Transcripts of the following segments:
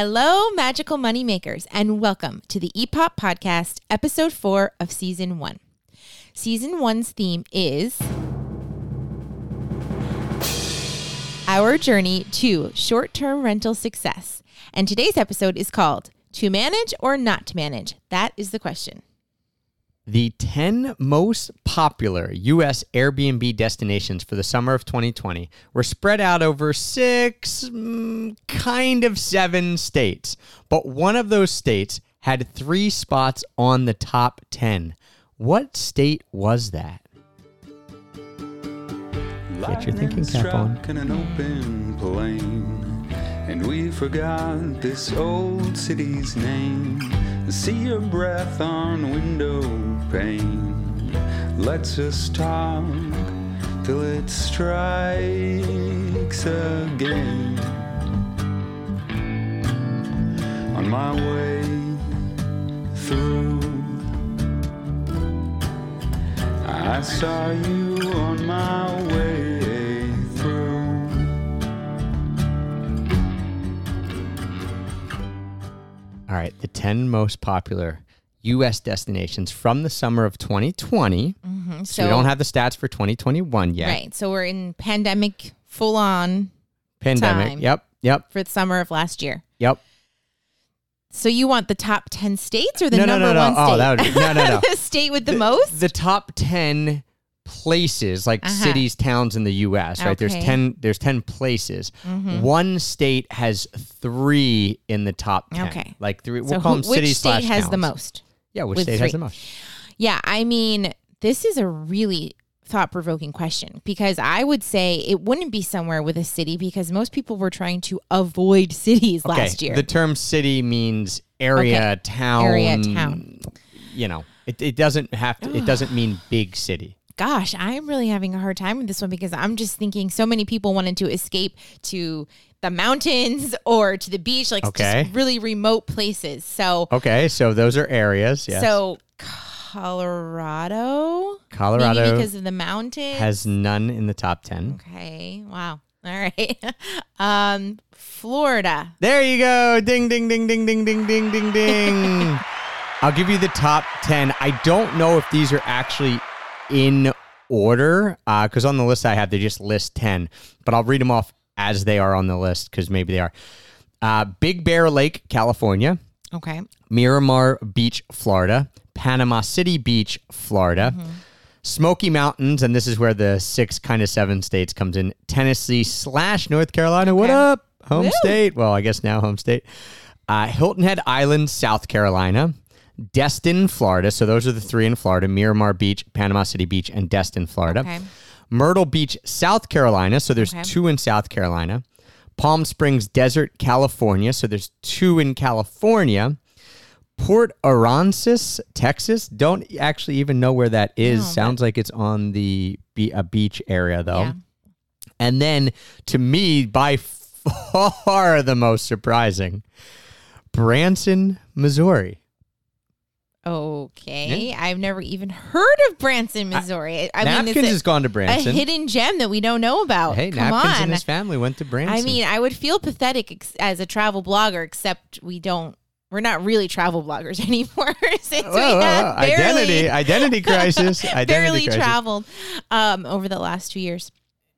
Hello, magical money makers, and welcome to the EPOP Podcast, episode four of season one. Season one's theme is our journey to short term rental success. And today's episode is called To Manage or Not to Manage? That is the question. The 10 most popular U.S. Airbnb destinations for the summer of 2020 were spread out over six, mm, kind of seven states. But one of those states had three spots on the top 10. What state was that? Get your thinking cap on. And we forgot this old city's name. See your breath on window pane. Let's us talk till it strikes again. On my way through, I saw you on my way All right, the 10 most popular U.S. destinations from the summer of 2020. Mm-hmm, so, we don't have the stats for 2021 yet. Right. So we're in pandemic full on Pandemic. Time. Yep. Yep. for the summer of last year. Yep. So you want the top 10 states or the No, number no, no. one state? Oh, that would be- no, no, no. the state with the, most? the top 10 places like Uh-huh. cities towns in the US right there's 10 there's 10 places Mhm. one state has 3 in the top 10 Okay. like three we'll so call who- them which cities state slash has the most? yeah which state three? has the most Yeah, I mean, this is a really thought provoking question because I would say it wouldn't be somewhere with a city because most people were trying to avoid cities okay last year. the term city means area Okay. town Area, town. you know it, it doesn't have to it doesn't mean big city Gosh, I'm really having a hard time with this one because I'm just thinking so many people wanted to escape to the mountains or to the beach, like Okay. just really remote places. So, okay so those are areas yes so Colorado, Colorado maybe because of the mountains. has none in the top 10 okay, wow. All right. um, Florida. There you go. Ding, ding, ding, ding, ding, ding, ding, ding, ding. I'll give you the top 10. I don't know if these are actually in order because on the list I have, they just list 10, but I'll read them off as they are on the list because maybe they are. Uh, Big Bear Lake, California. Okay. Miramar Beach, Florida. Panama City Beach, Florida. Smoky Mountains, and this is where the six kind of seven states comes in. Tennessee slash North Carolina. What Okay. up? Home Woo. state. Well, I guess now home state. Uh, Hilton Head Island, South Carolina. Destin, Florida. So those are the three in Florida Miramar Beach, Panama City Beach, and Destin, Florida. Okay. Myrtle Beach, South Carolina. So there's Okay. two in South Carolina. Palm Springs Desert, California. So there's two in California. Port Aransas, Texas. Don't actually even know where that is. No, Sounds like it's on the be- a beach area though. Yeah. And then to me, by far the most surprising, Branson, Missouri. Okay. I've never even heard of Branson, Missouri. I, mean, Napkins it's has gone to a, a hidden gem that we don't know about. hey, Come Napkins on. and his family went to Branson. I mean, I would feel pathetic ex- as a travel blogger, except we don't. We're not really travel bloggers anymore since we whoa, have whoa. barely, identity, identity crisis. Identity barely crisis. traveled um, over the last two years.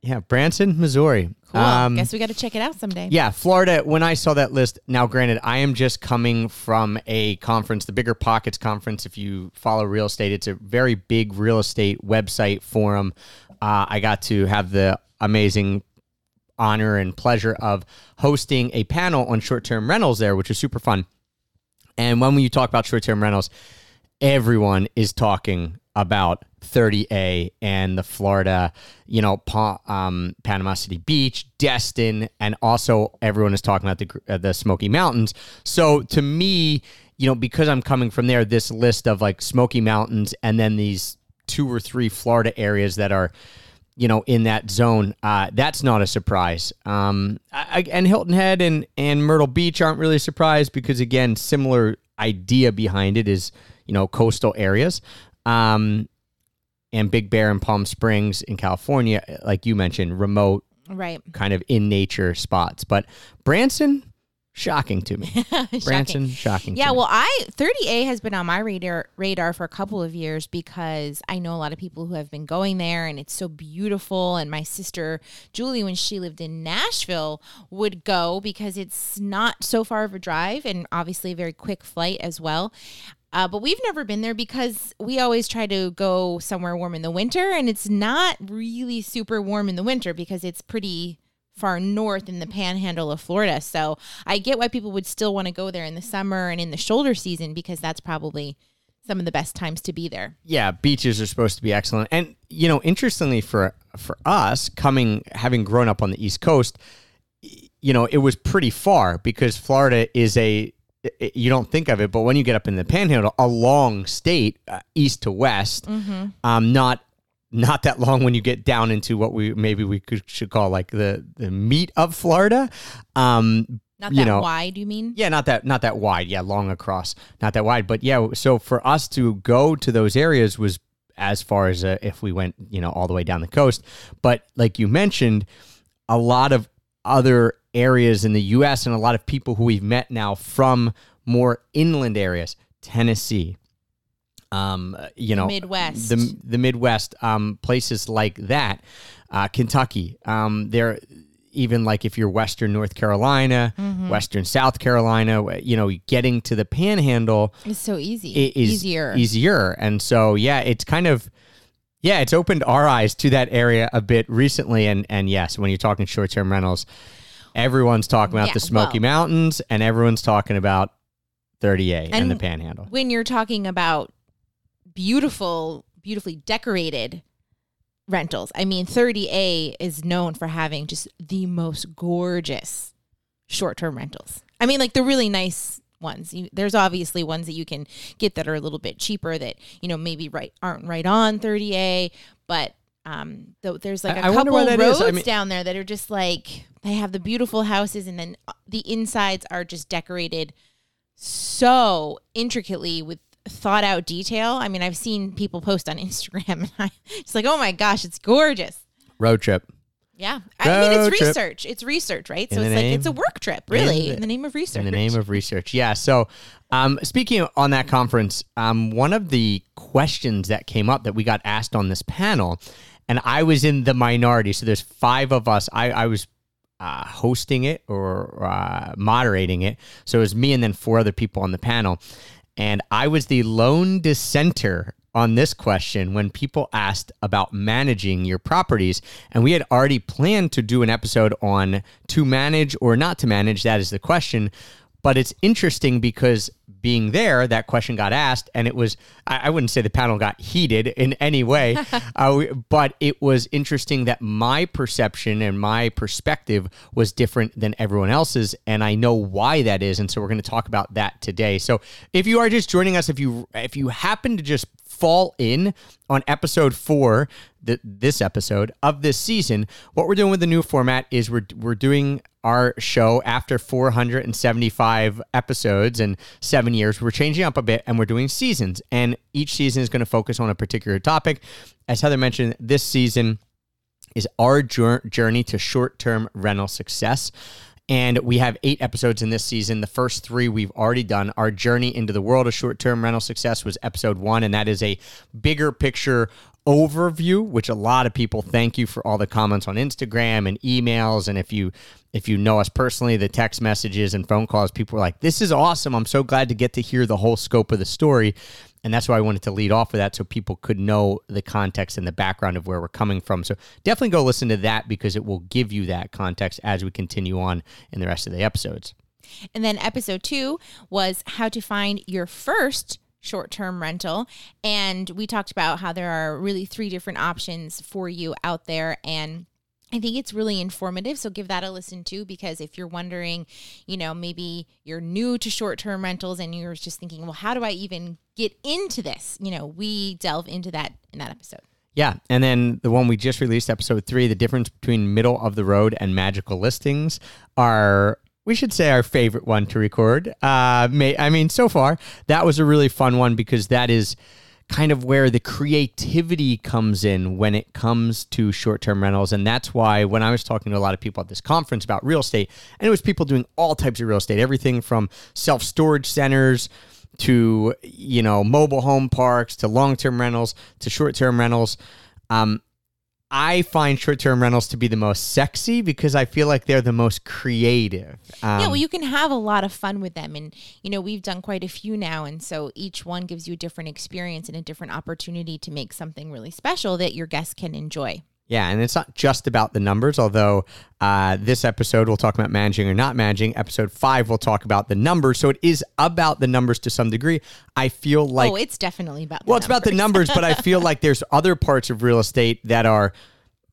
Yeah, Branson, Missouri. Cool. Um, Guess we got to check it out someday. Yeah, Florida. When I saw that list, now granted, I am just coming from a conference, the Bigger Pockets conference. If you follow real estate, it's a very big real estate website forum. Uh, I got to have the amazing honor and pleasure of hosting a panel on short term rentals there, which was super fun. And when you talk about short term rentals, everyone is talking about 30A and the Florida, you know, pa- um, Panama City Beach, Destin, and also everyone is talking about the uh, the Smoky Mountains. So to me, you know, because I'm coming from there, this list of like Smoky Mountains and then these two or three Florida areas that are you know, in that zone, uh, that's not a surprise. Um, I, and Hilton Head and, and Myrtle Beach aren't really surprised because, again, similar idea behind it is, you know, coastal areas. Um, and Big Bear and Palm Springs in California, like you mentioned, remote, Right. kind of in nature spots. But Branson, shocking to me. Shocking. Branson, shocking. Yeah, to me. well, I 30A has been on my radar radar for a couple of years because I know a lot of people who have been going there and it's so beautiful and my sister Julie when she lived in Nashville would go because it's not so far of a drive and obviously a very quick flight as well. Uh, but we've never been there because we always try to go somewhere warm in the winter, and it's not really super warm in the winter because it's pretty far north in the panhandle of Florida. So I get why people would still want to go there in the summer and in the shoulder season because that's probably some of the best times to be there. yeah, beaches are supposed to be excellent. And you know, interestingly for for us coming having grown up on the East Coast, you know, it was pretty far because Florida is a you don't think of it, but when you get up in the Panhandle, a long state, uh, east to west, um, not not that long when you get down into what we maybe we could should call like the the meat of Florida. Um, Not you that know, wide, you mean? yeah, not that not that wide. Yeah, long across, not that wide. But yeah, so for us to go to those areas was as far as uh, if we went, you know, all the way down the coast. But like you mentioned, a lot of other areas in the U.S. and a lot of people who we've met now from more inland areas, Tennessee, um, you know, Midwest. the the Midwest, um, places like that, uh, Kentucky. Um, there, even like if you're Western North Carolina, Mm-hmm. Western South Carolina, you know, getting to the Panhandle is so easy. i- is Easier. easier, and so yeah, it's kind of. Yeah, it's opened our eyes to that area a bit recently, and and yes, when you're talking short-term rentals, everyone's talking about Yeah, the Smoky well- Mountains, and everyone's talking about 30A and, And the Panhandle. when you're talking about beautiful, beautifully decorated rentals, I mean, 30A is known for having just the most gorgeous short term rentals. I mean, like the really nice ones. You, there's obviously ones that you can get that are a little bit cheaper that, you know, maybe right aren't right on 30A, but um, though there's like a I- I wonder couple why that is. roads I mean- down there that are just like they have the beautiful houses and then uh, the insides are just decorated so intricately with thought out detail. I mean, I've seen people post on Instagram and I it's like, oh my gosh, it's gorgeous. Road trip. Yeah. I mean, it's trip. research. It's research, right? So the it's like it's a work trip, in really, the- in the name of research. in the name of research. Yeah. So, um, speaking on that conference, um, one of the questions that came up that we got asked on this panel, and I was in the minority. So there's five of us. I, I was uh, hosting it or uh, moderating it. So it was me and then four other people on the panel, and I was the lone dissenter on this question when people asked about managing your properties. And we had already planned to do an episode on to manage or not to manage. That is the question. But it's interesting because being there, that question got asked, and it was, I, I wouldn't say the panel got heated in any way, uh, but it was interesting that my perception and my perspective was different than everyone else's. And I know why that is. And so we're going to talk about that today. So if you are just joining us, if you, if you happen to just fall in on episode four, th- this episode of this season, what we're doing with the new format is we're we're doing our show after 475 episodes and seven years. We're changing up a bit and we're doing seasons, and each season is going to focus on a particular topic. As Heather mentioned, this season is our journey to short-term rental success. And we have eight episodes in this season. The first three we've already done. Our journey into the world of short term rental success was episode one, and that is a bigger picture overview, which a lot of people thank you for all the comments on Instagram and emails. And if you if you know us personally, the text messages and phone calls, people were like, This is awesome. I'm so glad to get to hear the whole scope of the story. And that's why I wanted to lead off with that so people could know the context and the background of where we're coming from. So definitely go listen to that because it will give you that context as we continue on in the rest of the episodes. And then episode two was how to find your first short term rental. And we talked about how there are really three different options for you out there. And I think it's really informative. So give that a listen too, because if you're wondering, you know, maybe you're new to short term rentals and you're just thinking, well, how do I even get into this? You know, we delve into that in that episode. Yeah. And then the one we just released, episode three, the difference between middle of the road and magical listings are. We should say our favorite one to record. Uh, may, I mean, so far that was a really fun one because that is kind of where the creativity comes in when it comes to short term rentals. And that's why when I was talking to a lot of people at this conference about real estate, and it was people doing all types of real estate, everything from self storage centers to, you know, mobile home parks to long term rentals to short term rentals. Um, I find short term rentals to be the most sexy because I feel like they're the most creative. Um, yeah, well, you can have a lot of fun with them. And, you know, we've done quite a few now. And so each one gives you a different experience and a different opportunity to make something really special that your guests can enjoy. Yeah, and it's not just about the numbers, although uh, this episode we'll talk about managing or not managing. Episode five we'll talk about the numbers. So it is about the numbers to some degree. I feel like oh, it's definitely about well, it's about the numbers, but I feel like there's other parts of real estate that are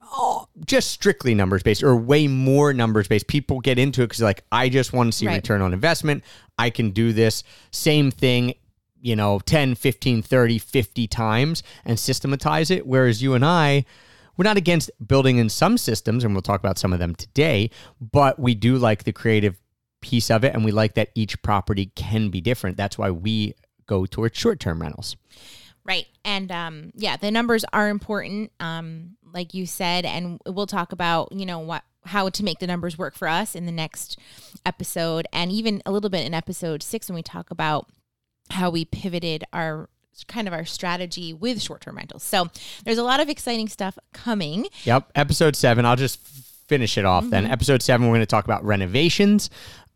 oh, just strictly numbers based or way more numbers based. People get into it because like I just want to see Right. return on investment. I can do this same thing you know 10 15 30 50 times and systematize it whereas you and i we're not against building in some systems and we'll talk about some of them today but we do like the creative piece of it and we like that each property can be different that's why we go towards short-term rentals Right. And um, yeah, the numbers are important, um, like you said, and we'll talk about, you know, what how to make the numbers work for us in the next episode and even a little bit in episode six when we talk about how we pivoted our kind of our strategy with short-term rentals. So there's a lot of exciting stuff coming. Yep. Episode seven. I'll just finish it off then. Episode seven, we're going to talk about renovations.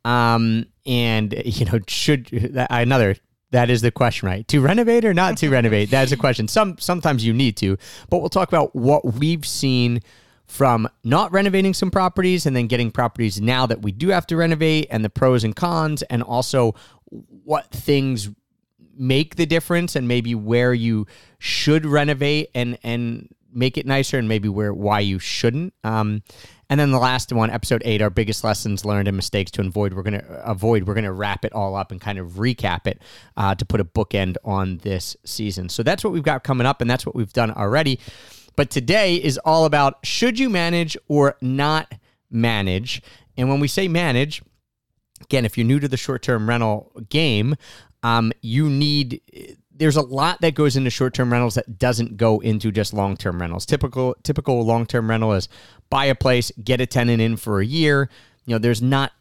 Um, and, you know, should another. That is the question, right? To renovate or not to renovate? That is a question. Some sometimes you need to, but we'll talk about what we've seen from not renovating some properties and then getting properties now that we do have to renovate and the pros and cons and also what things make the difference and maybe where you should renovate and and make it nicer and maybe where why you shouldn't. Um and then the last one episode 8 our biggest lessons learned and mistakes to avoid. We're going to avoid. We're to wrap it all up and kind of recap it uh, to put a bookend on this season. So that's what we've got coming up and that's what we've done already. But today is all about should you manage or not manage? And when we say manage again, if you're new to the short term rental game, um, you need. There's a lot that goes into short term rentals that doesn't go into just long term rentals. Typical typical long term rental is buy a place, get a tenant in for a year. You know, there's not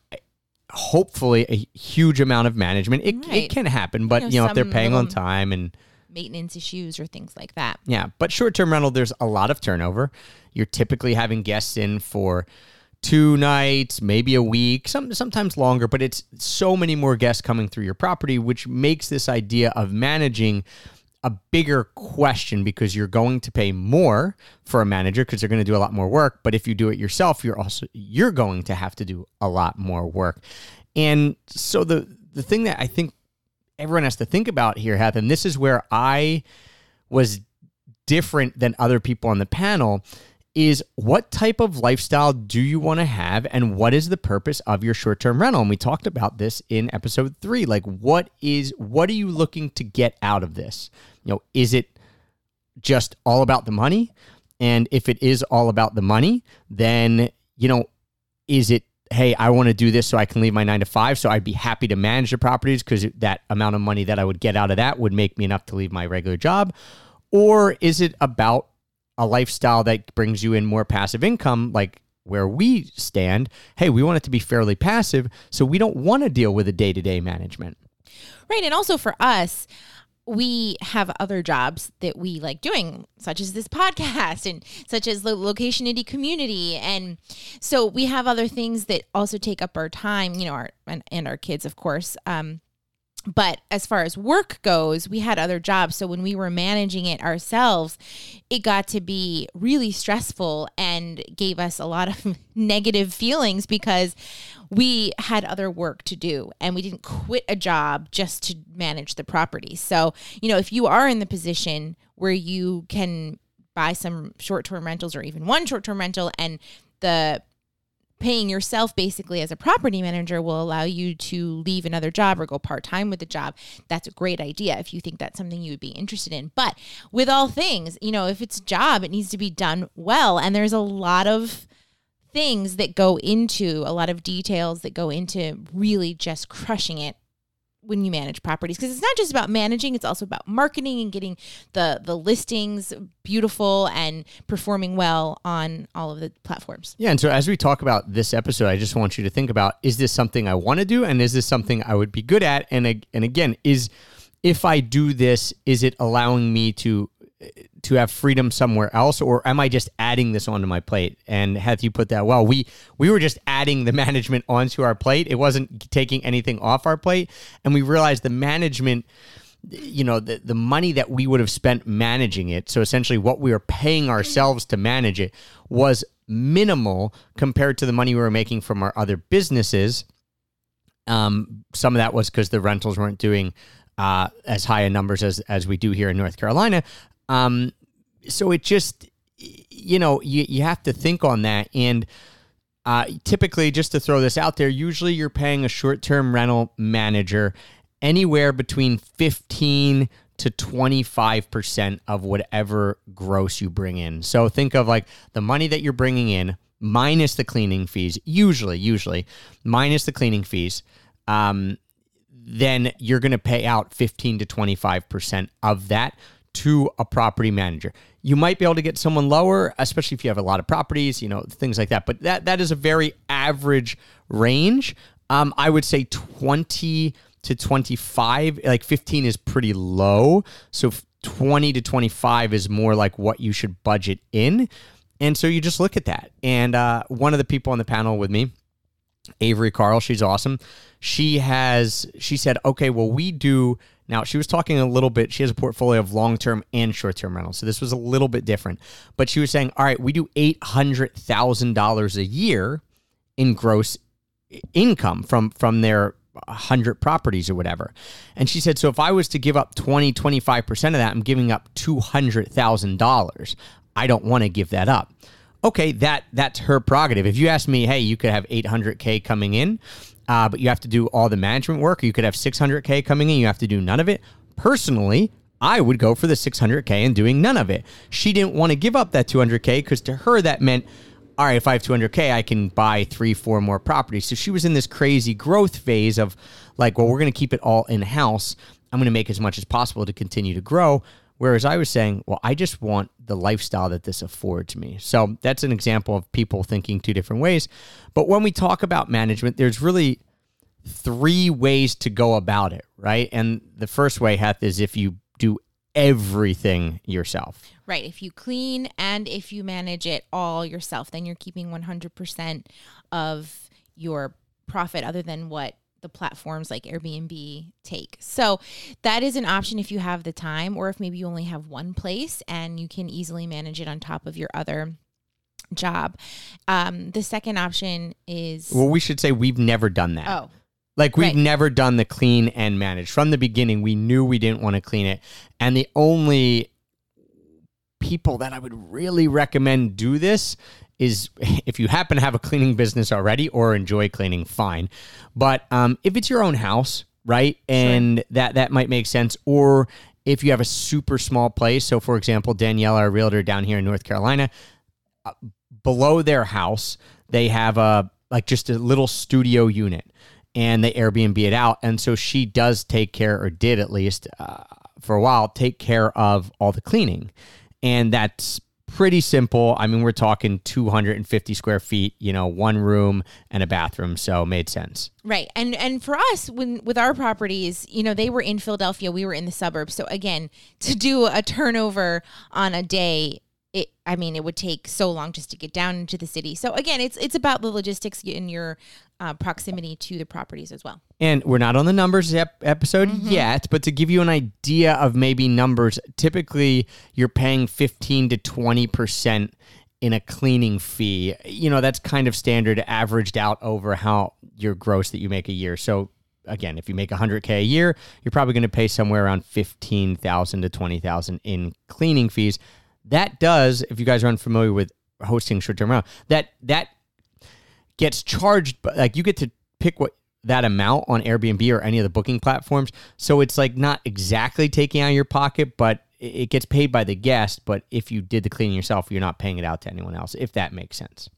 hopefully a huge amount of management. It, it can happen, but You know, you know, if they're paying on time and Maintenance issues or things like that. yeah, but short term rental, there's a lot of turnover. You're typically having guests in for two nights, maybe a week, some sometimes longer, but it's so many more guests coming through your property, which makes this idea of managing a bigger question because you're going to pay more for a manager because they're going to do a lot more work. But if you do it yourself, you're also you're going to have to do a lot more work. And so the the thing that I think everyone has to think about here, Heath, and this is where I was different than other people on the panel is what type of lifestyle do you want to have and what is the purpose of your short-term rental? And we talked about this in episode 3 like what is what are you looking to get out of this? You know is it just all about the money? And if it is all about the money then you know is it hey i want to do this so i can leave my nine to five so i'd be happy to manage the properties because that amount of money that i would get out of that would make me enough to leave my regular job? Or is it about a lifestyle that brings you in more passive income like where we stand hey we want it to be fairly passive so we don't want to deal with the day-to-day management Right. And also for us, we have other jobs that we like doing, such as this podcast and such as the Location Indie community. And so we have other things that also take up our time, you know, our and, and our kids, of course. Um, but as far as work goes, we had other jobs. So when we were managing it ourselves, it got to be really stressful and gave us a lot of negative feelings because we had other work to do and we didn't quit a job just to manage the property. So, you know, if you are in the position where you can buy some short term rentals or even one short term rental and the paying yourself basically as a property manager will allow you to leave another job or go part time with the job. That's a great idea if you think that's something you would be interested in. But with all things, you know, if it's a job, it needs to be done well. And there's a lot of things that go into a lot of details that go into really just crushing it when you manage properties because it's not just about managing it's also about marketing and getting the the listings beautiful and performing well on all of the platforms Yeah, and so as we talk about this episode, I just want you to think about: is this something I want to do, and is this something I would be good at? And and again, is if I do this, is it allowing me to to have freedom somewhere else, or am I just adding this onto my plate? And Heath, you put that well. We we were just adding the management onto our plate. It wasn't taking anything off our plate, and we realized the management you know the, the money that we would have spent managing it so essentially what we were paying ourselves to manage it was minimal compared to the money we were making from our other businesses um, some of that was because the rentals weren't doing uh, as high a numbers as as we do here in North Carolina. Um, so it just, you know, you you have to think on that. And uh, typically, just to throw this out there, usually you're paying a short term rental manager anywhere between fifteen to 25% of whatever gross you bring in. So think of like the money that you're bringing in minus the cleaning fees, usually, usually minus the cleaning fees. Um, then you're going to pay out 15 to 25% of that to a property manager. You might be able to get someone lower, especially if you have a lot of properties, you know, things like that. But that that is a very average range. Um, I would say 20 to 25, like 15 is pretty low. So 20 to 25 is more like what you should budget in. And so you just look at that. And uh, one of the people on the panel with me, Avery Carl, she's awesome. She has, she said, okay, well, we do. Now, she was talking a little bit, she has a portfolio of long term and short term rentals. So this was a little bit different. But she was saying, all right, we do $800,000 a year in gross income from from their 100 properties or whatever. And she said, so if I was to give up 20, 25% of that, I'm giving up $200,000. I don't want to give that up. Okay, that that's her prerogative. If you ask me, hey, you could have 800K coming in, uh, but you have to do all the management work. You could have 600K coming in, you have to do none of it. Personally, I would go for the 600K and doing none of it. She didn't want to give up that 200K because to her that meant all right, if I have 200K, I can buy three, four more properties. So she was in this crazy growth phase of like, well, we're going to keep it all in house. I'm going to make as much as possible to continue to grow. Whereas I was saying, well, I just want the lifestyle that this affords me. So that's an example of people thinking two different ways. But when we talk about management, there's really three ways to go about it, right? And the first way, Heath, is if you do everything yourself. Right. If you clean and if you manage it all yourself, then you're keeping 100% of your profit other than what the platforms like Airbnb take. So that is an option if you have the time or if maybe you only have one place and you can easily manage it on top of your other job. Um, the second option is Well, we should say we've never done that. oh, Like we've Right. never done the clean and manage. From the beginning, we knew we didn't want to clean it. And the only people that I would really recommend do this is if you happen to have a cleaning business already or enjoy cleaning, fine. But um, if it's your own house, right, and that that might make sense, or if you have a super small place. So, for example, Danielle, our realtor down here in North Carolina, uh, below their house, they have a like just a little studio unit, and they Airbnb it out. And so she does take care, or did at least uh, for a while, take care of all the cleaning, and that's pretty simple. I mean, we're talking 250 square feet, you know, one room and a bathroom, so made sense. Right. And and for us when with our properties, you know, they were in Philadelphia, we were in the suburbs. So again, to do a turnover on a day, it I mean, it would take so long just to get down into the city. So again, it's it's about the logistics in your uh, proximity to the properties as well. And we're not on the numbers ep- episode yet, but to give you an idea of maybe numbers, typically you're paying 15 to 20% in a cleaning fee. You know, that's kind of standard averaged out over how your gross that you make a year. So again, if you make 100k a year, you're probably going to pay somewhere around 15,000 to 20,000 in cleaning fees. That does, if you guys are unfamiliar with hosting short-term rental, that that gets charged like you get to pick what that amount on Airbnb or any of the booking platforms. So it's like not exactly taking out of your pocket, but it gets paid by the guest. But if you did the cleaning yourself, you're not paying it out to anyone else, if that makes sense.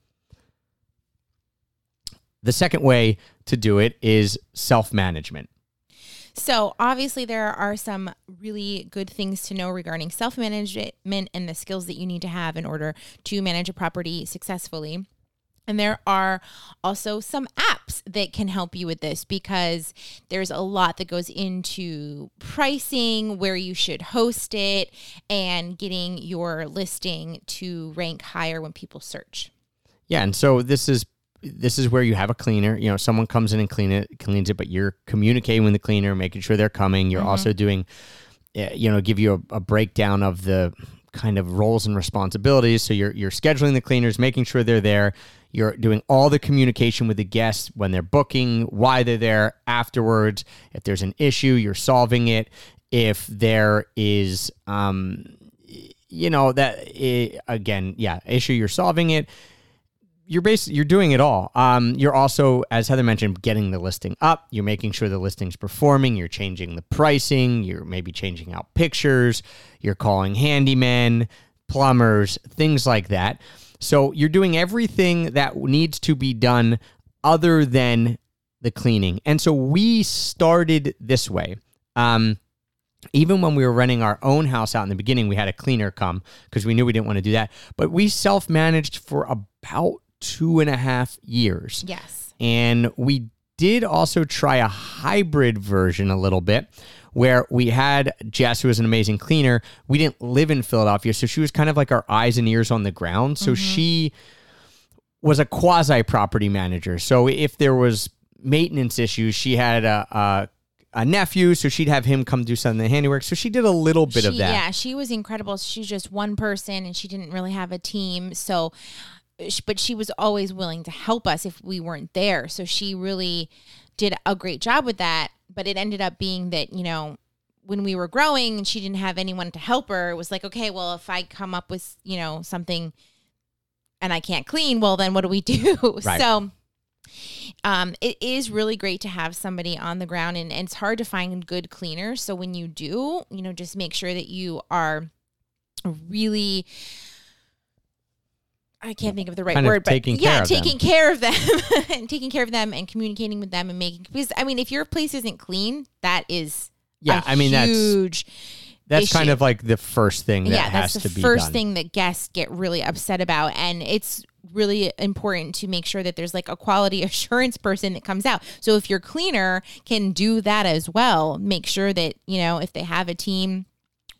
The second way to do it is self management. So, obviously, there are some really good things to know regarding self management and the skills that you need to have in order to manage a property successfully. And there are also some apps that can help you with this because there's a lot that goes into pricing, where you should host it, and getting your listing to rank higher when people search. Yeah, and so this is this is where you have a cleaner. You know, someone comes in and clean it, cleans it, but you're communicating with the cleaner, making sure they're coming. You're mm-hmm. also doing, eh, you know, give you a, a breakdown of the kind of roles and responsibilities. So you're you're scheduling the cleaners, making sure they're there. You're doing all the communication with the guests when they're booking, why they're there, afterwards. If there's an issue, you're solving it. If there is, um, you know, that it, eh, again, yeah, issue, you're solving it you're basically you're doing it all. Um, you're also, as Heather mentioned, getting the listing up. You're making sure the listing's performing. You're changing the pricing. You're maybe changing out pictures. You're calling handymen, plumbers, things like that. So you're doing everything that needs to be done other than the cleaning. And so we started this way. Um, even when we were renting our own house out in the beginning, we had a cleaner come because we knew we didn't want to do that. But we self managed for about two and a half years. Yes. And we did also try a hybrid version a little bit where we had Jess, who was an amazing cleaner. We didn't live in Philadelphia, so she was kind of like our eyes and ears on the ground. So mm-hmm. she was a quasi property manager. So if there was maintenance issues, she had a, a a nephew, so she'd have him come do some of the handiwork. So she did a little bit she, of that. Yeah, she was incredible. She's just one person, and she didn't really have a team. So but she was always willing to help us if we weren't there. So she really did a great job with that. But it ended up being that, you know, when we were growing and she didn't have anyone to help her, it was like, okay, well, if I come up with, you know, something and I can't clean, well, then what do we do? Right. So, um, it is really great to have somebody on the ground and, and it's hard to find good cleaners. So when you do, you know, just make sure that you are really I can't think of the right kind word, but taking yeah, care taking them. care of them and taking care of them and communicating with them and making because I mean, if your place isn't clean, that is yeah, I mean huge. That's, that's issue. kind of like the first thing that yeah, has that's the to be first done. thing that guests get really upset about, and it's really important to make sure that there's like a quality assurance person that comes out. So if your cleaner can do that as well, make sure that you know if they have a team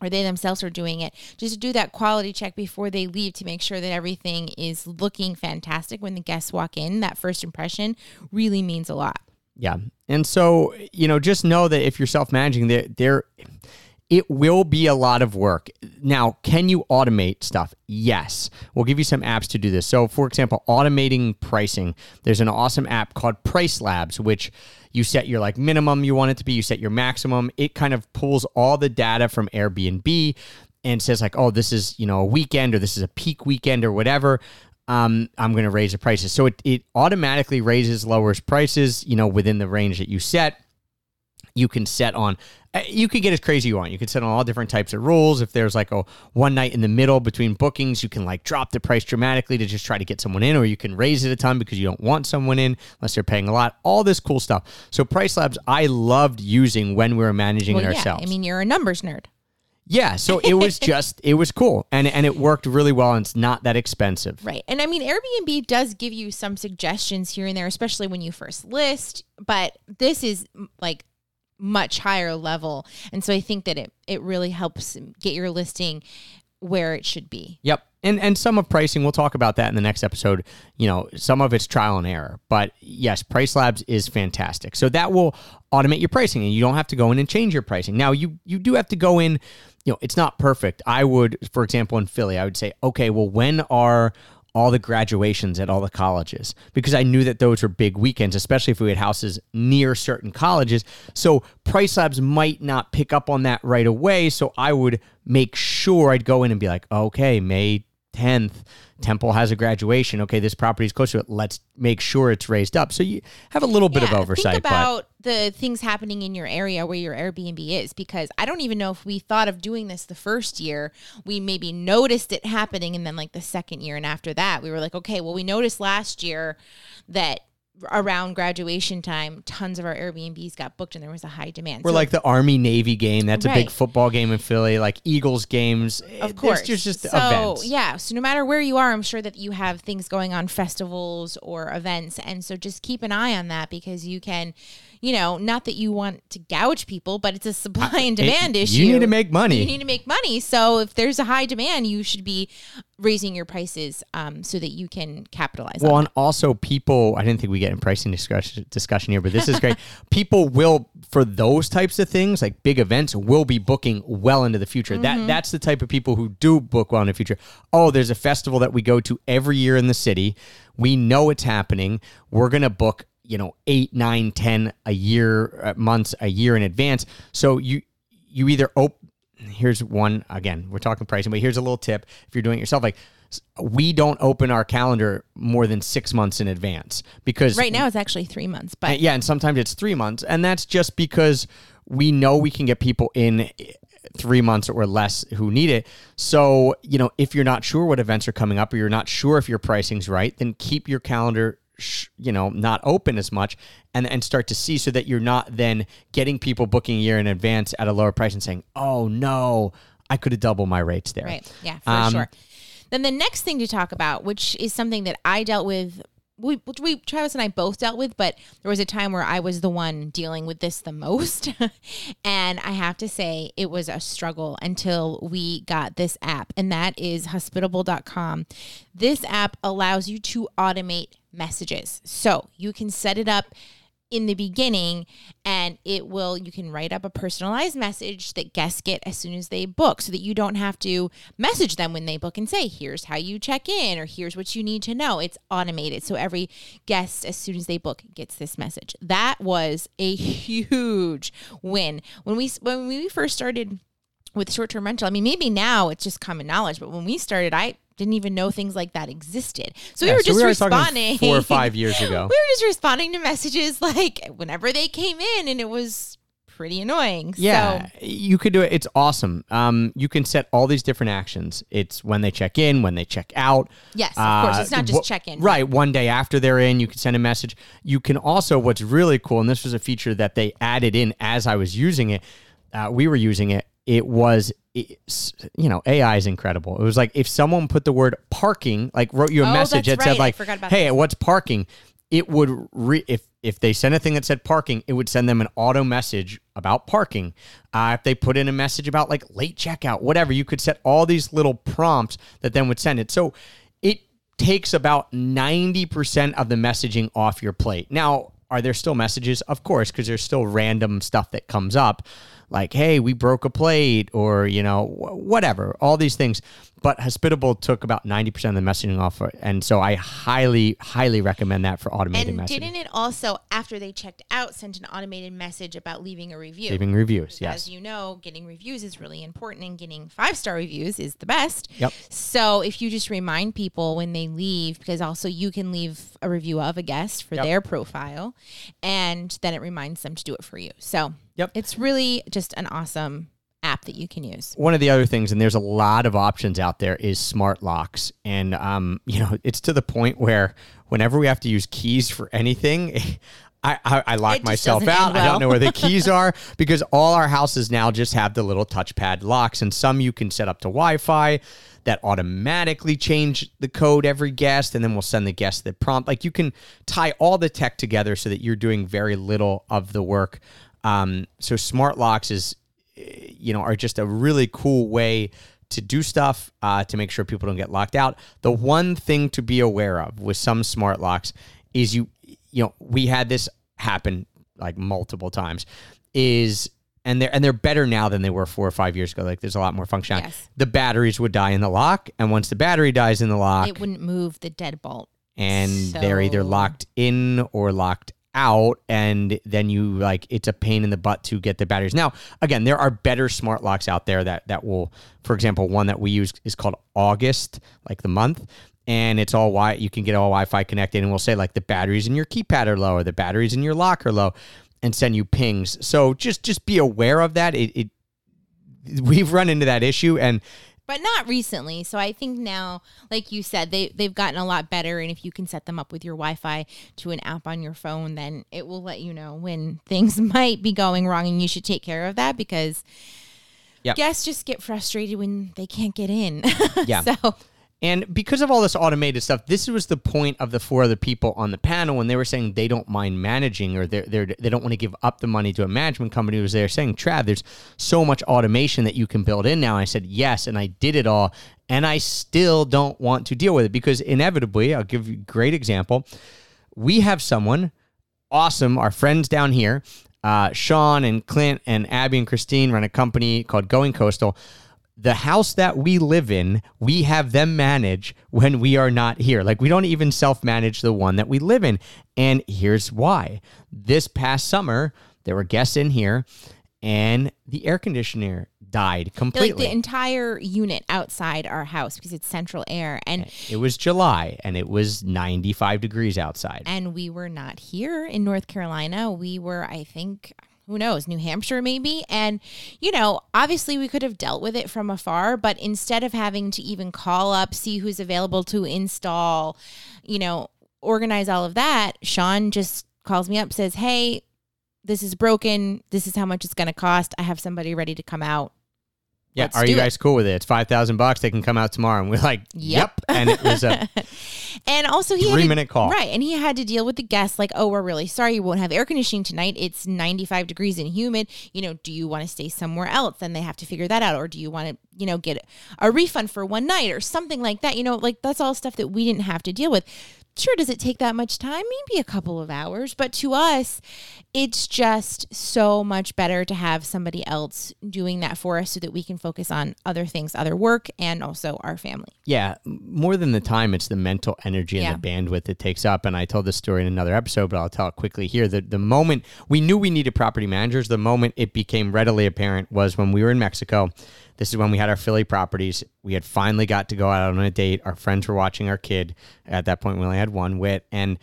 or they themselves are doing it, just to do that quality check before they leave to make sure that everything is looking fantastic when the guests walk in. That first impression really means a lot. Yeah. And so, you know, just know that if you're self managing, there, there, it will be a lot of work. Now, can you automate stuff? Yes. We'll give you some apps to do this. So, for example, automating pricing. There's an awesome app called Price Labs, which you set your like minimum you want it to be, you set your maximum. It kind of pulls all the data from Airbnb and says like, "Oh, this is, you know, a weekend or this is a peak weekend or whatever." Um, I'm going to raise the prices. So it, it automatically raises, lowers prices, you know, within the range that you set you can set on uh, you can get as crazy you want. You can set on all different types of rules. If there's like a one night in the middle between bookings, you can like drop the price dramatically to just try to get someone in, or you can raise it a ton because you don't want someone in unless they're paying a lot. All this cool stuff. So Price Labs, I loved using when we were managing well, it ourselves. Yeah. I mean, you're a numbers nerd. Yeah, so it was just it was cool and and it worked really well and it's not that expensive. Right. And I mean Airbnb does give you some suggestions here and there especially when you first list, but this is like much higher level. And so I think that it it really helps get your listing where it should be. Yep. And and some of pricing, we'll talk about that in the next episode. You know, some of it's trial and error. But yes, Price Labs is fantastic. So that will automate your pricing and you don't have to go in and change your pricing. Now you you do have to go in, you know, it's not perfect. I would, for example, in Philly, I would say, okay, well, when are all the graduations at all the colleges because I knew that those were big weekends, especially if we had houses near certain colleges. So Price Labs might not pick up on that right away. So I would make sure I'd go in and be like, okay, May 10th, Temple has a graduation. Okay, this property is close to it. Let's make sure it's raised up. So you have a little bit yeah, of oversight. Think about the things happening in your area where your Airbnb is, because I don't even know if we thought of doing this the first year. We maybe noticed it happening, and then like the second year and after that, we were like, okay, well, we noticed last year that around graduation time, tons of our Airbnbs got booked and there was a high demand. We're So- like the Army Navy game. That's a big football game in Philly. Like Eagles games. Of course. There's just, just so, events. Yeah. So no matter where you are, I'm sure that you have things going on, festivals or events. And so just keep an eye on that because you can, you know, not that you want to gouge people, but it's a supply and It- demand issue. You need to make money. You need to make money. So if there's a high demand, you should be raising your prices um, so that you can capitalize Well, on and also people, I didn't think we get in pricing discussion discussion here, but this is great. people will for those types of things, like big events, will be booking well into the future. Mm-hmm. That that's the type of people who do book well in the future. Oh, there's a festival that we go to every year in the city. We know it's happening. We're gonna book, you know, eight, nine, ten a year, uh, months, a year in advance. So you you either op- here's one again we're talking pricing but here's a little tip if you're doing it yourself like we don't open our calendar more than six months in advance because. Right now, it's actually three months, but yeah and sometimes it's three months and that's just because we know we can get people in eh, three months or less who need it so you know if you're not sure what events are coming up or you're not sure if your pricing's right then keep your calendar you know not open as much and and start to see so that you're not then getting people booking a year in advance at a lower price and saying oh no i could have doubled my rates there Right. Yeah, for Um, sure. Then the next thing to talk about, which is something that I dealt with, we, we Travis and I both dealt with, but there was a time where I was the one dealing with this the most, and I have to say it was a struggle until we got this app, and that is Hospitable.com. This app allows you to automate messages, so you can set it up in the beginning and it will you can write up a personalized message that guests get as soon as they book so that you don't have to message them when they book and say here's how you check in or here's what you need to know. It's automated so every guest as soon as they book gets this message. That was a huge win. When we when we first started with short-term rental i mean maybe now it's just common knowledge but when we started i didn't even know things like that existed so Yeah, we were so just we were responding four or five years ago we were just responding to messages like whenever they came in and it was pretty annoying Yeah, so you could do it. It's awesome. Um, you can set all these different actions. It's when they check in, when they check out. Yes, of course. It's not just wh- check-in. Right. One day after they're in, you can send a message. You can also, what's really cool, and this was a feature that they added in as I was using it. Uh, we were using it. It was, it's, you know, AI is incredible. It was like if someone put the word parking, like wrote you a Oh, message that said right. I like, "Hey, what's parking?" It would re- if if they sent a thing that said parking, it would send them an auto message about parking. Uh, if they put in a message about like late checkout, whatever, you could set all these little prompts that then would send it. So it takes about 90% of the messaging off your plate. Now, are there still messages? Of course, because there's still random stuff that comes up like, hey, we broke a plate or, you know, wh- whatever, all these things. But Hospitable took about 90% of the messaging off. And so I highly, highly recommend that for automated and messaging. didn't it also after they checked out send an automated message about leaving a review Leaving reviews, yes. As you know, getting reviews is really important and getting five star reviews is the best. Yep. So if you just remind people when they leave, because also you can leave a review of a guest for Yep. their profile, and then it reminds them to do it for you. So Yep. it's really just an awesome app that you can use. one of the other things, and there's a lot of options out there, is smart locks. And um, you know, it's to the point where whenever we have to use keys for anything, I, I, I lock myself out. end I don't know where the keys are because all our houses now just have the little touchpad locks, and some you can set up to Wi-Fi that automatically change the code every guest, and then we'll send the guest the prompt. Like you can tie all the tech together so that you're doing very little of the work. Um, so smart locks is you know, are just a really cool way to do stuff uh, to make sure people don't get locked out. The one thing to be aware of with some smart locks is you, you know, we had this happen like multiple times. Is and they're and they're better now than they were four or five years ago. Like there's a lot more functionality. Yes. The batteries would die in the lock, and once the battery dies in the lock, It wouldn't move the deadbolt. and they're either locked in or locked out and then you like it's a pain in the butt to get the batteries. Now again there are better smart locks out there that that will for example one that we use is called august like the month and it's all wi you can get all wi-fi connected and we'll say like the batteries in your keypad are low or the batteries in your lock are low and send you pings. So just just be aware of that. It, it we've run into that issue and but not recently. So I think now, like you said, they they've gotten a lot better. And if you can set them up with your Wi-Fi to an app on your phone, then it will let you know when things might be going wrong, and you should take care of that because Yep. guests just get frustrated when they can't get in. Yeah. so And because of all this automated stuff, this was the point of the four other people on the panel when they were saying they don't mind managing or they're, they're, they don't want to give up the money to a management company. Was they're saying, Trav, there's so much automation that you can build in now. And I said, yes, and I did it all, and I still don't want to deal with it because inevitably, I'll give you a great example. We have someone awesome, our friends down here, uh, Sean and Clint and Abby and Christine run a company called Going Coastal the house that we live in, we have them manage when we are not here. Like we don't even self manage the one that we live in. And here's why. This past summer, there were guests in here and the air conditioner died completely. like the entire unit outside our house because it's central air and it was July and it was 95 degrees outside. and we were not here in North Carolina. We were, I think, who knows, New Hampshire maybe. And, you know, obviously we could have dealt with it from afar, but instead of having to even call up, see who's available to install, you know, organize all of that, Sean just calls me up, says, Hey, this is broken. This is how much it's going to cost. I have somebody ready to come out. Yeah, Let's are you it. guys cool with it? It's five thousand bucks. They can come out tomorrow, and we're like, Yep. And it was a And also, he Three to- minute call. right? And he had to deal with the guests like, "Oh, we're really sorry, you won't have air conditioning tonight. It's 95 degrees and humid. You know, do you want to stay somewhere else?" Then they have to figure that out, or do you want to, you know, get a refund for one night or something like that? You know, like that's all stuff that we didn't have to deal with. Sure, does it take that much time? Maybe a couple of hours, but to us, it's just so much better to have somebody else doing that for us so that we can focus on other things, other work, and also our family. Yeah, more than the time, it's the mental energy and Yeah. the bandwidth it takes up. And I told this story in another episode, but I'll tell it quickly here. The, the moment we knew we needed property managers, the moment it became readily apparent was when we were in Mexico. This is when we had our Philly properties. We had finally got to go out on a date. Our friends were watching our kid. At that point, we only had one wit. And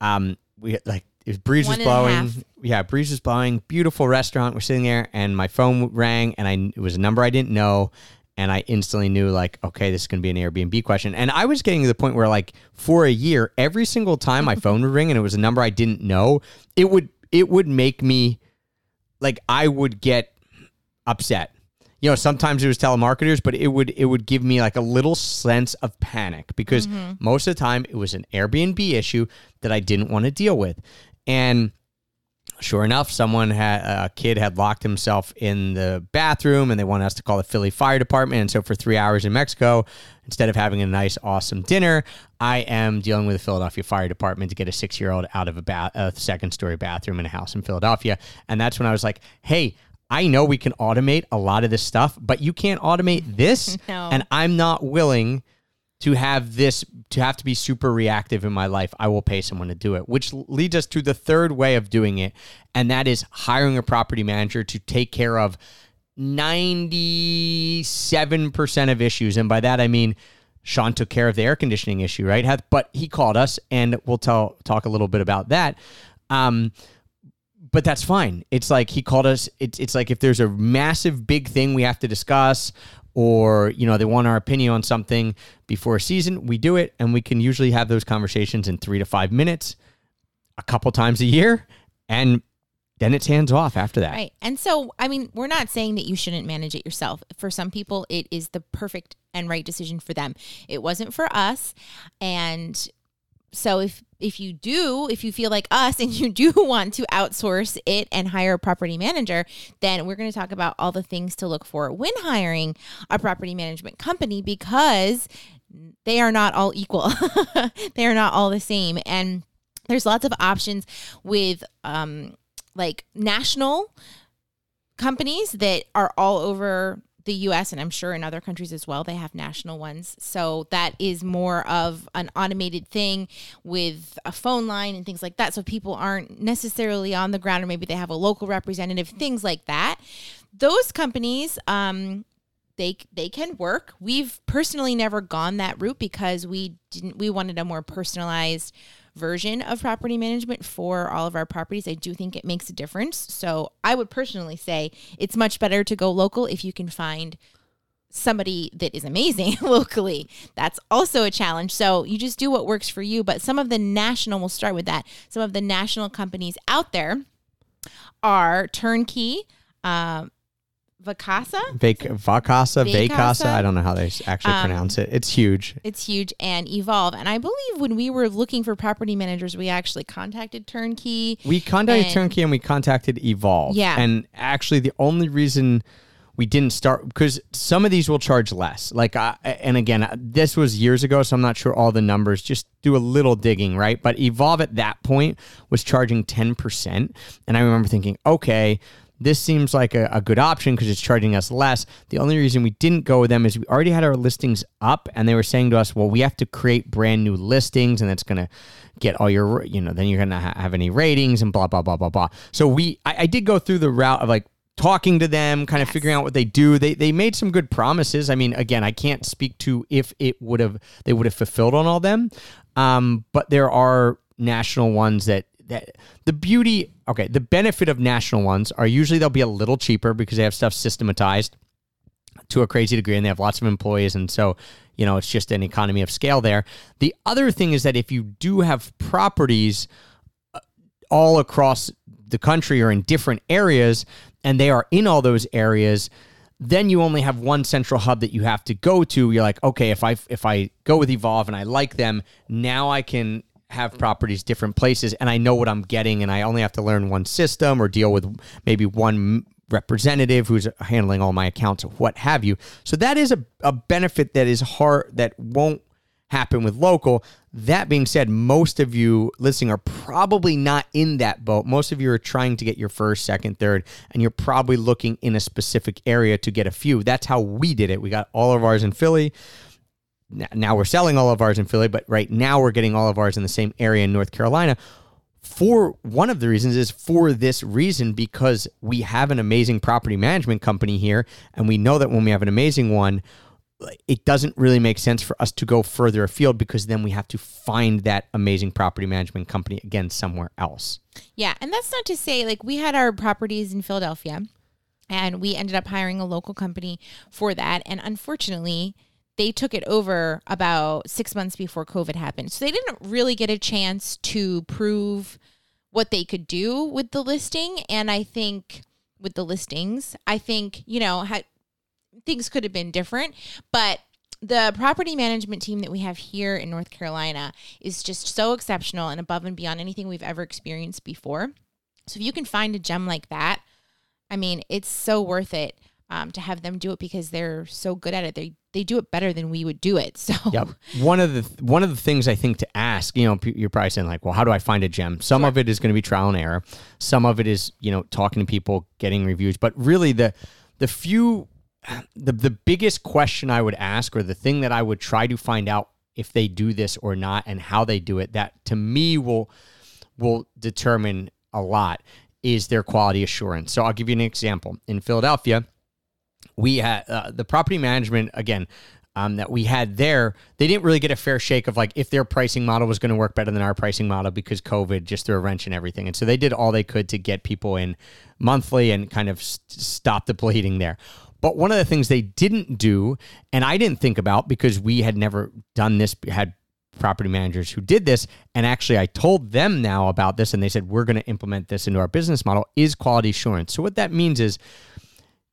um, we had, like, it was breeze One was blowing. Yeah, breeze was blowing. Beautiful restaurant. We're sitting there, and my phone rang, and I it was a number I didn't know, and I instantly knew like, okay, this is going to be an Airbnb question. And I was getting to the point where like for a year, every single time my phone would ring and it was a number I didn't know, it would it would make me like I would get upset. You know, sometimes it was telemarketers, but it would it would give me like a little sense of panic because mm-hmm. most of the time it was an Airbnb issue that I didn't want to deal with. And sure enough, someone had a uh, kid had locked himself in the bathroom and they wanted us to call the Philly Fire Department. And so for three hours in Mexico, instead of having a nice, awesome dinner, I am dealing with the Philadelphia Fire Department to get a six year old out of a, ba- a second story bathroom in a house in Philadelphia. And that's when I was like, hey, I know we can automate a lot of this stuff, but you can't automate this. No. And I'm not willing to have this to have to be super reactive in my life i will pay someone to do it which leads us to the third way of doing it and that is hiring a property manager to take care of 97% of issues and by that i mean sean took care of the air conditioning issue right but he called us and we'll tell talk a little bit about that um, but that's fine. It's like he called us. It's it's like if there's a massive big thing we have to discuss, or you know they want our opinion on something before a season, we do it, and we can usually have those conversations in three to five minutes, a couple times a year, and then it's hands off after that. Right. And so, I mean, we're not saying that you shouldn't manage it yourself. For some people, it is the perfect and right decision for them. It wasn't for us. And so if if you do, if you feel like us and you do want to outsource it and hire a property manager, then we're going to talk about all the things to look for when hiring a property management company because they are not all equal. they are not all the same and there's lots of options with um like national companies that are all over the US and I'm sure in other countries as well they have national ones. So that is more of an automated thing with a phone line and things like that so people aren't necessarily on the ground or maybe they have a local representative things like that. Those companies um they they can work. We've personally never gone that route because we didn't we wanted a more personalized version of property management for all of our properties. I do think it makes a difference. So I would personally say it's much better to go local if you can find somebody that is amazing locally. That's also a challenge. So you just do what works for you. But some of the national, we'll start with that. Some of the national companies out there are Turnkey, uh, Vacasa. Vac- Vacasa, Vacasa? Vacasa. I don't know how they actually Um, pronounce it. It's huge. It's huge and Evolve. And I believe when we were looking for property managers, we actually contacted Turnkey. We contacted and- Turnkey and we contacted Evolve. Yeah. And actually, the only reason we didn't start because some of these will charge less. Like, I, and again, this was years ago, so I'm not sure all the numbers. Just do a little digging, right? But Evolve at that point was charging 10%. And I remember thinking, okay, this seems like a, a good option because it's charging us less. The only reason we didn't go with them is we already had our listings up and they were saying to us, well, we have to create brand new listings and that's going to get all your, you know, then you're going to ha- have any ratings and blah, blah, blah, blah, blah. So we, I, I did go through the route of like, talking to them kind of figuring out what they do they they made some good promises i mean again i can't speak to if it would have they would have fulfilled on all them um but there are national ones that that the beauty okay the benefit of national ones are usually they'll be a little cheaper because they have stuff systematized to a crazy degree and they have lots of employees and so you know it's just an economy of scale there. The other thing is that if you do have properties uh, all across the country or in different areas and they are in all those areas then you only have one central hub that you have to go to. You're like okay if i if i go with evolve and i like them now i can have properties different places and i know what i'm getting and i only have to learn one system or deal with maybe one representative who's handling all my accounts or what have you so that is a, a benefit that is hard that won't happen with local. That being said, most of you listening are probably not in that boat. Most of you are trying to get your first, second, third, and you're probably looking in a specific area to get a few. That's how we did it. We got all of ours in Philly. Now we're selling all of ours in Philly, but right now we're getting all of ours in the same area in North Carolina. For one of the reasons is for this reason because we have an amazing property management company here, and we know that when we have an amazing one, it doesn't really make sense for us to go further afield because then we have to find that amazing property management company again somewhere else. Yeah, and that's not to say like we had our properties in Philadelphia and we ended up hiring a local company for that and unfortunately they took it over about 6 months before COVID happened. So they didn't really get a chance to prove what they could do with the listing and I think with the listings, I think, you know, things could have been different, but the property management team that we have here in North Carolina is just so exceptional and above and beyond anything we've ever experienced before. So if you can find a gem like that, I mean, it's so worth it um, to have them do it because they're so good at it. They they do it better than we would do it. So Yep. One of the one of the things I think to ask, you know, you're probably saying like, well, how do I find a gem? Some of it is going to be trial and error. Some of it is, you know, talking to people, getting reviews. But really, the the few the the biggest question I would ask, or the thing that I would try to find out if they do this or not, and how they do it, that to me will will determine a lot is their quality assurance. So I'll give you an example. In Philadelphia, we had uh, the property management again um, that we had there. They didn't really get a fair shake of like if their pricing model was going to work better than our pricing model because COVID just threw a wrench in everything. And so they did all they could to get people in monthly and kind of st- stop the bleeding there. But one of the things they didn't do, and I didn't think about because we had never done this, had property managers who did this. And actually, I told them now about this, and they said, we're going to implement this into our business model is quality assurance. So, what that means is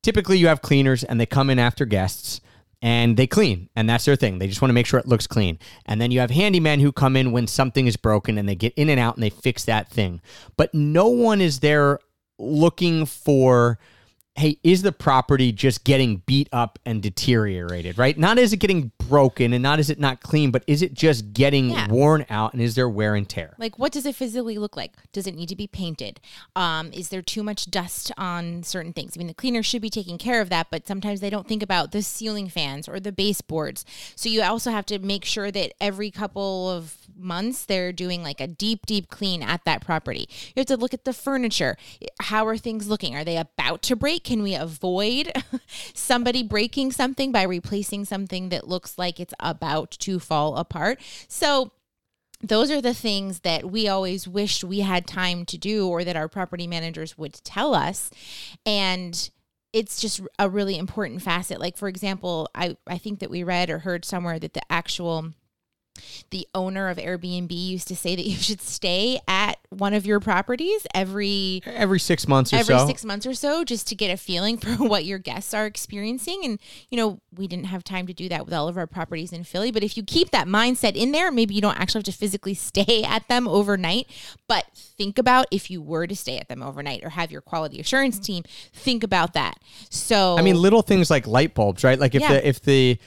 typically you have cleaners and they come in after guests and they clean and that's their thing. They just want to make sure it looks clean. And then you have handymen who come in when something is broken and they get in and out and they fix that thing. But no one is there looking for hey is the property just getting beat up and deteriorated right? Not is it getting broken and not is it not clean but is it just getting Yeah. worn out and is there wear and tear Like, what does it physically look like? Does it need to be painted? Um, is there too much dust on certain things? I mean, the cleaner should be taking care of that, but sometimes they don't think about the ceiling fans or the baseboards. So you also have to make sure that every couple of months they're doing like a deep, deep clean at that property. You have to look at the furniture. How are things looking? Are they about to break? Can we avoid somebody breaking something by replacing something that looks like it's about to fall apart? So, those are the things that we always wished we had time to do or that our property managers would tell us and it's just a really important facet. Like for example, I I think that we read or heard somewhere that the actual the owner of Airbnb used to say that you should stay at one of your properties every every six months or every so. six months or so just to get a feeling for what your guests are experiencing and you know we didn't have time to do that with all of our properties in philly but if you keep that mindset in there maybe you don't actually have to physically stay at them overnight but think about if you were to stay at them overnight or have your quality assurance mm-hmm. team think about that so I mean, little things like light bulbs, right? Like if Yeah. the if the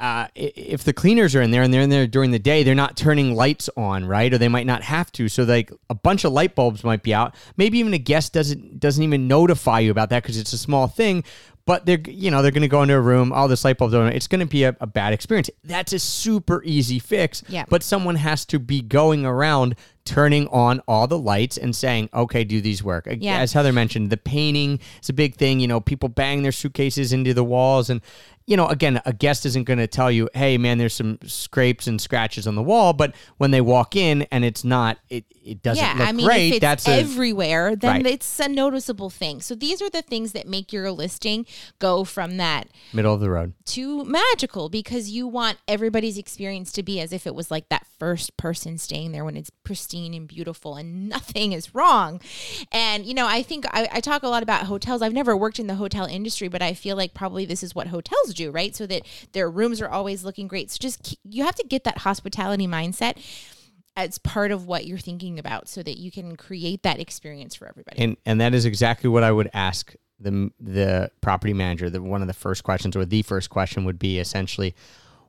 uh, if the cleaners are in there and they're in there during the day, they're not turning lights on, right? Or they might not have to. So like a bunch of light bulbs might be out. Maybe even a guest doesn't doesn't even notify you about that because it's a small thing. But they're you know they're going to go into a room. all this light bulb's on. It's going to be a, a bad experience. That's a super easy fix. Yeah. But someone has to be going around turning on all the lights and saying, okay, do these work? Yeah. As Heather mentioned, the painting is a big thing. You know, people bang their suitcases into the walls. And, you know, again, a guest isn't going to tell you, hey, man, there's some scrapes and scratches on the wall. But when they walk in and it's not, it, it doesn't yeah, look I mean, great, if it's that's a. everywhere, then Right. it's a noticeable thing. So these are the things that make your listing go from that Middle of the road. to magical because you want everybody's experience to be as if it was like that first person staying there when it's pristine and beautiful and nothing is wrong. And, you know, I think I, I talk a lot about hotels. I've never worked in the hotel industry, but I feel like probably this is what hotels do, right? So that their rooms are always looking great. So just, you have to get that hospitality mindset as part of what you're thinking about so that you can create that experience for everybody. And and that is exactly what I would ask the the property manager. The one of the first questions or the first question would be essentially,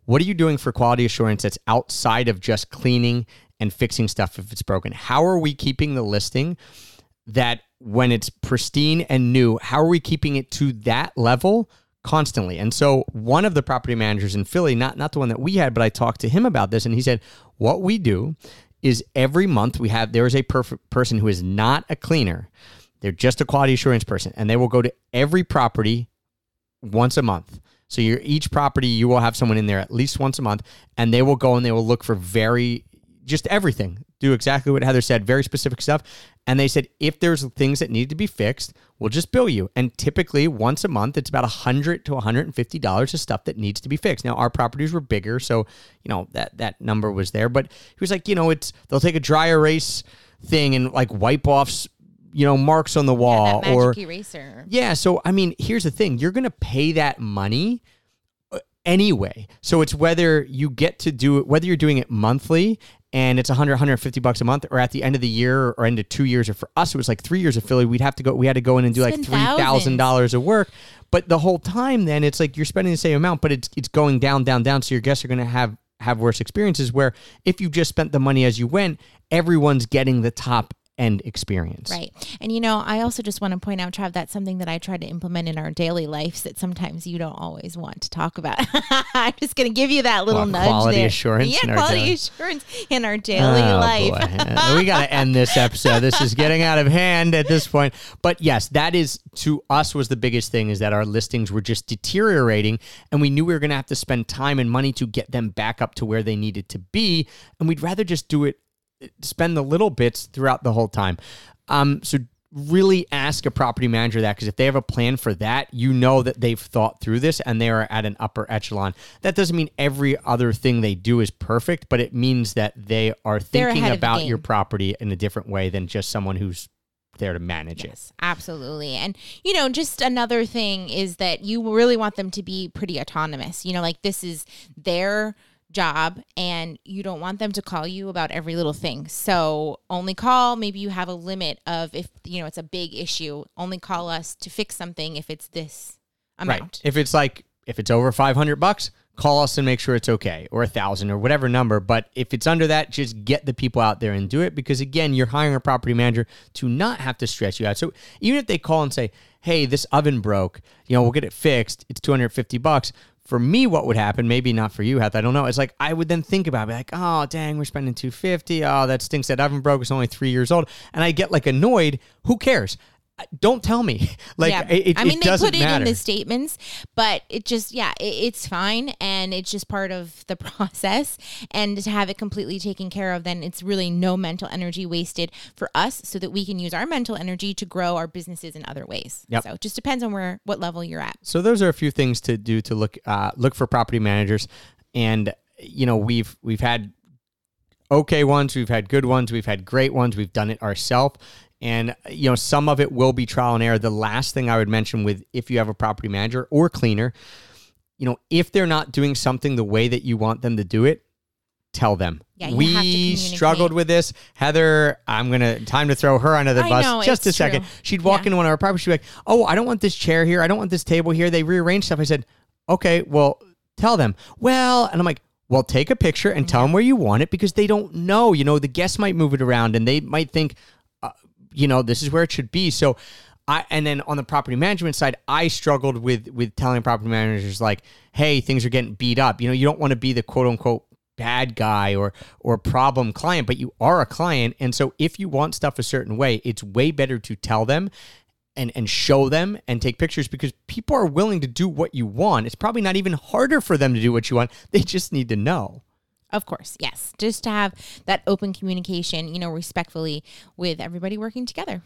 what are you doing for quality assurance that's outside of just cleaning and fixing stuff if it's broken? How are we keeping the listing that when it's pristine and new, how are we keeping it to that level constantly? And so one of the property managers in Philly, not not the one that we had, but I talked to him about this and he said, "What we do is every month we have there is a perfect person who is not a cleaner. They're just a quality assurance person and they will go to every property once a month. So your each property you will have someone in there at least once a month and they will go and they will look for very just everything. Do exactly what Heather said, very specific stuff. And they said if there's things that need to be fixed, we'll just bill you. And typically once a month, it's about a hundred to $150 of stuff that needs to be fixed. Now our properties were bigger, so you know that that number was there. But he was like, you know, it's they'll take a dry erase thing and like wipe off you know marks on the wall that magic or eraser. yeah. So, I mean, here's the thing you're going to pay that money uh, anyway. So, it's whether you get to do it, whether you're doing it monthly and it's 100, 150 bucks a month, or at the end of the year or end of two years, or for us, it was like three years of Philly, we'd have to go, we had to go in and do like $3,000 of work. But the whole time, then it's like you're spending the same amount, but it's, it's going down, down, down. So, your guests are going to have, have worse experiences where if you just spent the money as you went, everyone's getting the top end experience. Right. And you know, I also just want to point out, Trav, that's something that I try to implement in our daily lives that sometimes you don't always want to talk about. I'm just going to give you that little Well, nudge. quality there. assurance Yeah, in our quality daily- assurance in our daily Oh, life. we got to end this episode. This is getting out of hand at this point. But yes, that is to us was the biggest thing is that our listings were just deteriorating and we knew we were going to have to spend time and money to get them back up to where they needed to be and we'd rather just do it spend the little bits throughout the whole time. Um so really ask a property manager that because if they have a plan for that, you know that they've thought through this and they are at an upper echelon. That doesn't mean every other thing they do is perfect, but it means that they are thinking ahead of the about your property in a different way than just someone who's there to manage it. Yes, absolutely. And, you know, just another thing is that you really want them to be pretty autonomous. You know, like this is their job and you don't want them to call you about every little thing. So only call, maybe you have a limit of if, you know, it's a big issue, only call us to fix something if it's this amount. Right. If it's like if it's over 500 bucks, call us and make sure it's okay or a thousand or whatever number. But if it's under that, just get the people out there and do it because again, you're hiring a property manager to not have to stress you out. So even if they call and say, "Hey, this oven broke. You know, we'll get it fixed. It's 250 bucks." For me, what would happen? Maybe not for you, Heath. I don't know. It's like I would then think about it, like, oh dang, we're spending 250. Oh, that stinks. That oven broke. It's only three years old, and I get like annoyed. Who cares? Don't tell me. Like yeah. it, it, I mean, it they put it matter. in the statements, but it just, yeah, it, it's fine. And it's just part of the process. And to have it completely taken care of, then it's really no mental energy wasted for us so that we can use our mental energy to grow our businesses in other ways. Yep. So it just depends on where, what level you're at. So those are a few things to do to look uh, look for property managers, and you know we've we've had okay ones, we've had good ones, we've had great ones, we've done it ourselves, and you know some of it will be trial and error. The last thing I would mention with if you have a property manager or cleaner, you know if they're not doing something the way that you want them to do it, tell them. Yeah, we have to communicate. struggled with this. Heather, I'm gonna time to throw her under the I bus know, just a second. true. She'd walk Yeah. into one of our properties, she'd be like, "Oh, I don't want this chair here. I don't want this table here." They rearrange stuff. I said, "Okay, well, tell them." Well, and I'm like, "Well, take a picture and tell them where you want it because they don't know. You know, the guests might move it around and they might think, you know, this is where it should be." So. I, and then on the property management side, I struggled with with telling property managers like, "Hey, things are getting beat up." You know, you don't want to be the quote unquote bad guy or or problem client, but you are a client, and so if you want stuff a certain way, it's way better to tell them and and show them and take pictures because people are willing to do what you want. It's probably not even harder for them to do what you want. They just need to know. Of course, yes. Just to have that open communication, you know, respectfully with everybody working together.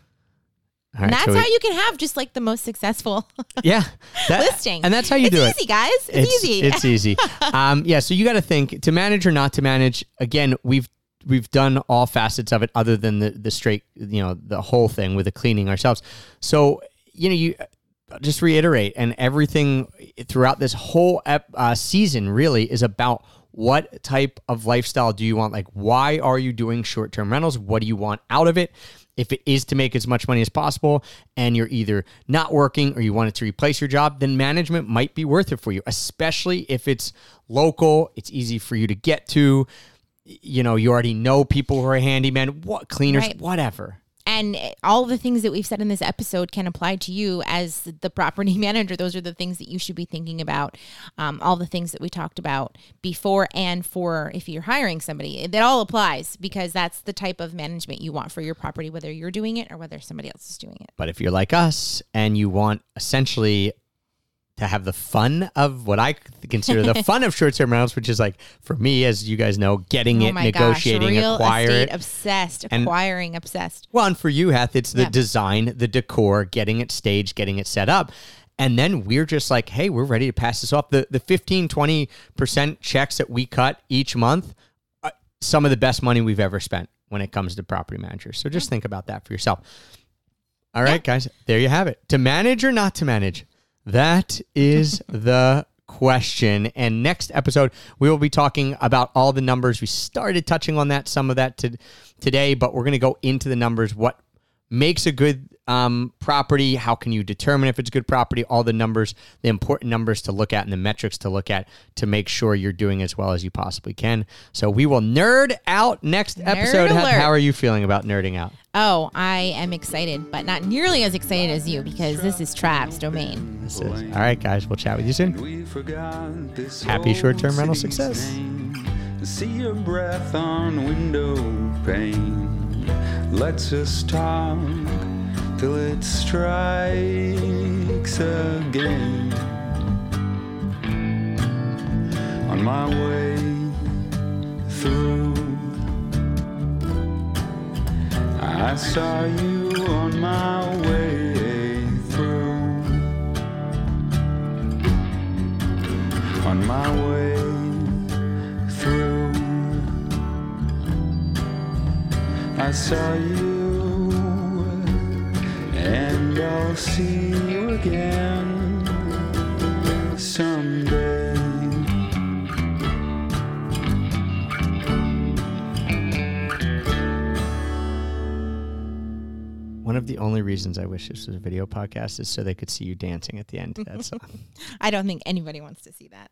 Right, that's so how you can have just like the most successful yeah, that- listing. and that's how you it's do it. easy, guys. It's, easy. It's easy. um, yeah. So you got to think to manage or not to manage. Again, we've we've done all facets of it, other than the the straight, you know, the whole thing with the cleaning ourselves. So you know, you just reiterate, and everything throughout this whole ep, uh, season really is about what type of lifestyle do you want? Like, why are you doing short term rentals? What do you want out of it? If it is to make as much money as possible and you're either not working or you want it to replace your job, then management might be worth it for you, especially if it's local, it's easy for you to get to. You know, you already know people who are handymen, what cleaners, Right. whatever. And all the things that we've said in this episode can apply to you as the property manager. Those are the things that you should be thinking about. Um, all the things that we talked about before and for if you're hiring somebody, that all applies because that's the type of management you want for your property, whether you're doing it or whether somebody else is doing it. But if you're like us and you want essentially to have the fun of what I consider the fun of short term rentals, which is like for me, as you guys know, getting oh it, negotiating, gosh, acquire estate obsessed, And- acquiring obsessed. Well, and for you, Heath, it's the Yeah. design, the decor, getting it staged, getting it set up. And then we're just like, hey, we're ready to pass this off. The the 15, 20% checks that we cut each month, uh, some of the best money we've ever spent when it comes to property managers. So just think about that for yourself. All right, guys, there you have it. To manage or not to manage? That is the question. And next episode, we will be talking about all the numbers. We started touching on that, some of that to, today, but we're going to go into the numbers. What makes a good um, property? How can you determine if it's a good property? All the numbers, the important numbers to look at, and the metrics to look at to make sure you're doing as well as you possibly can. So we will nerd out next episode. Heath, alert. How are you feeling about nerding out? Oh, I am excited, but not nearly as excited as you because this is Trav's domain. This is, all right, guys. We'll chat with you soon. We forgot this Happy short-term rental success. See your breath on window pane. Let's just talk till it strikes again. On my way through, I saw you on my way through. on my way through. I saw you, I'll see you again someday. One of the only reasons I wish this was a video podcast is so they could see you dancing at the end. That's all. I don't think anybody wants to see that.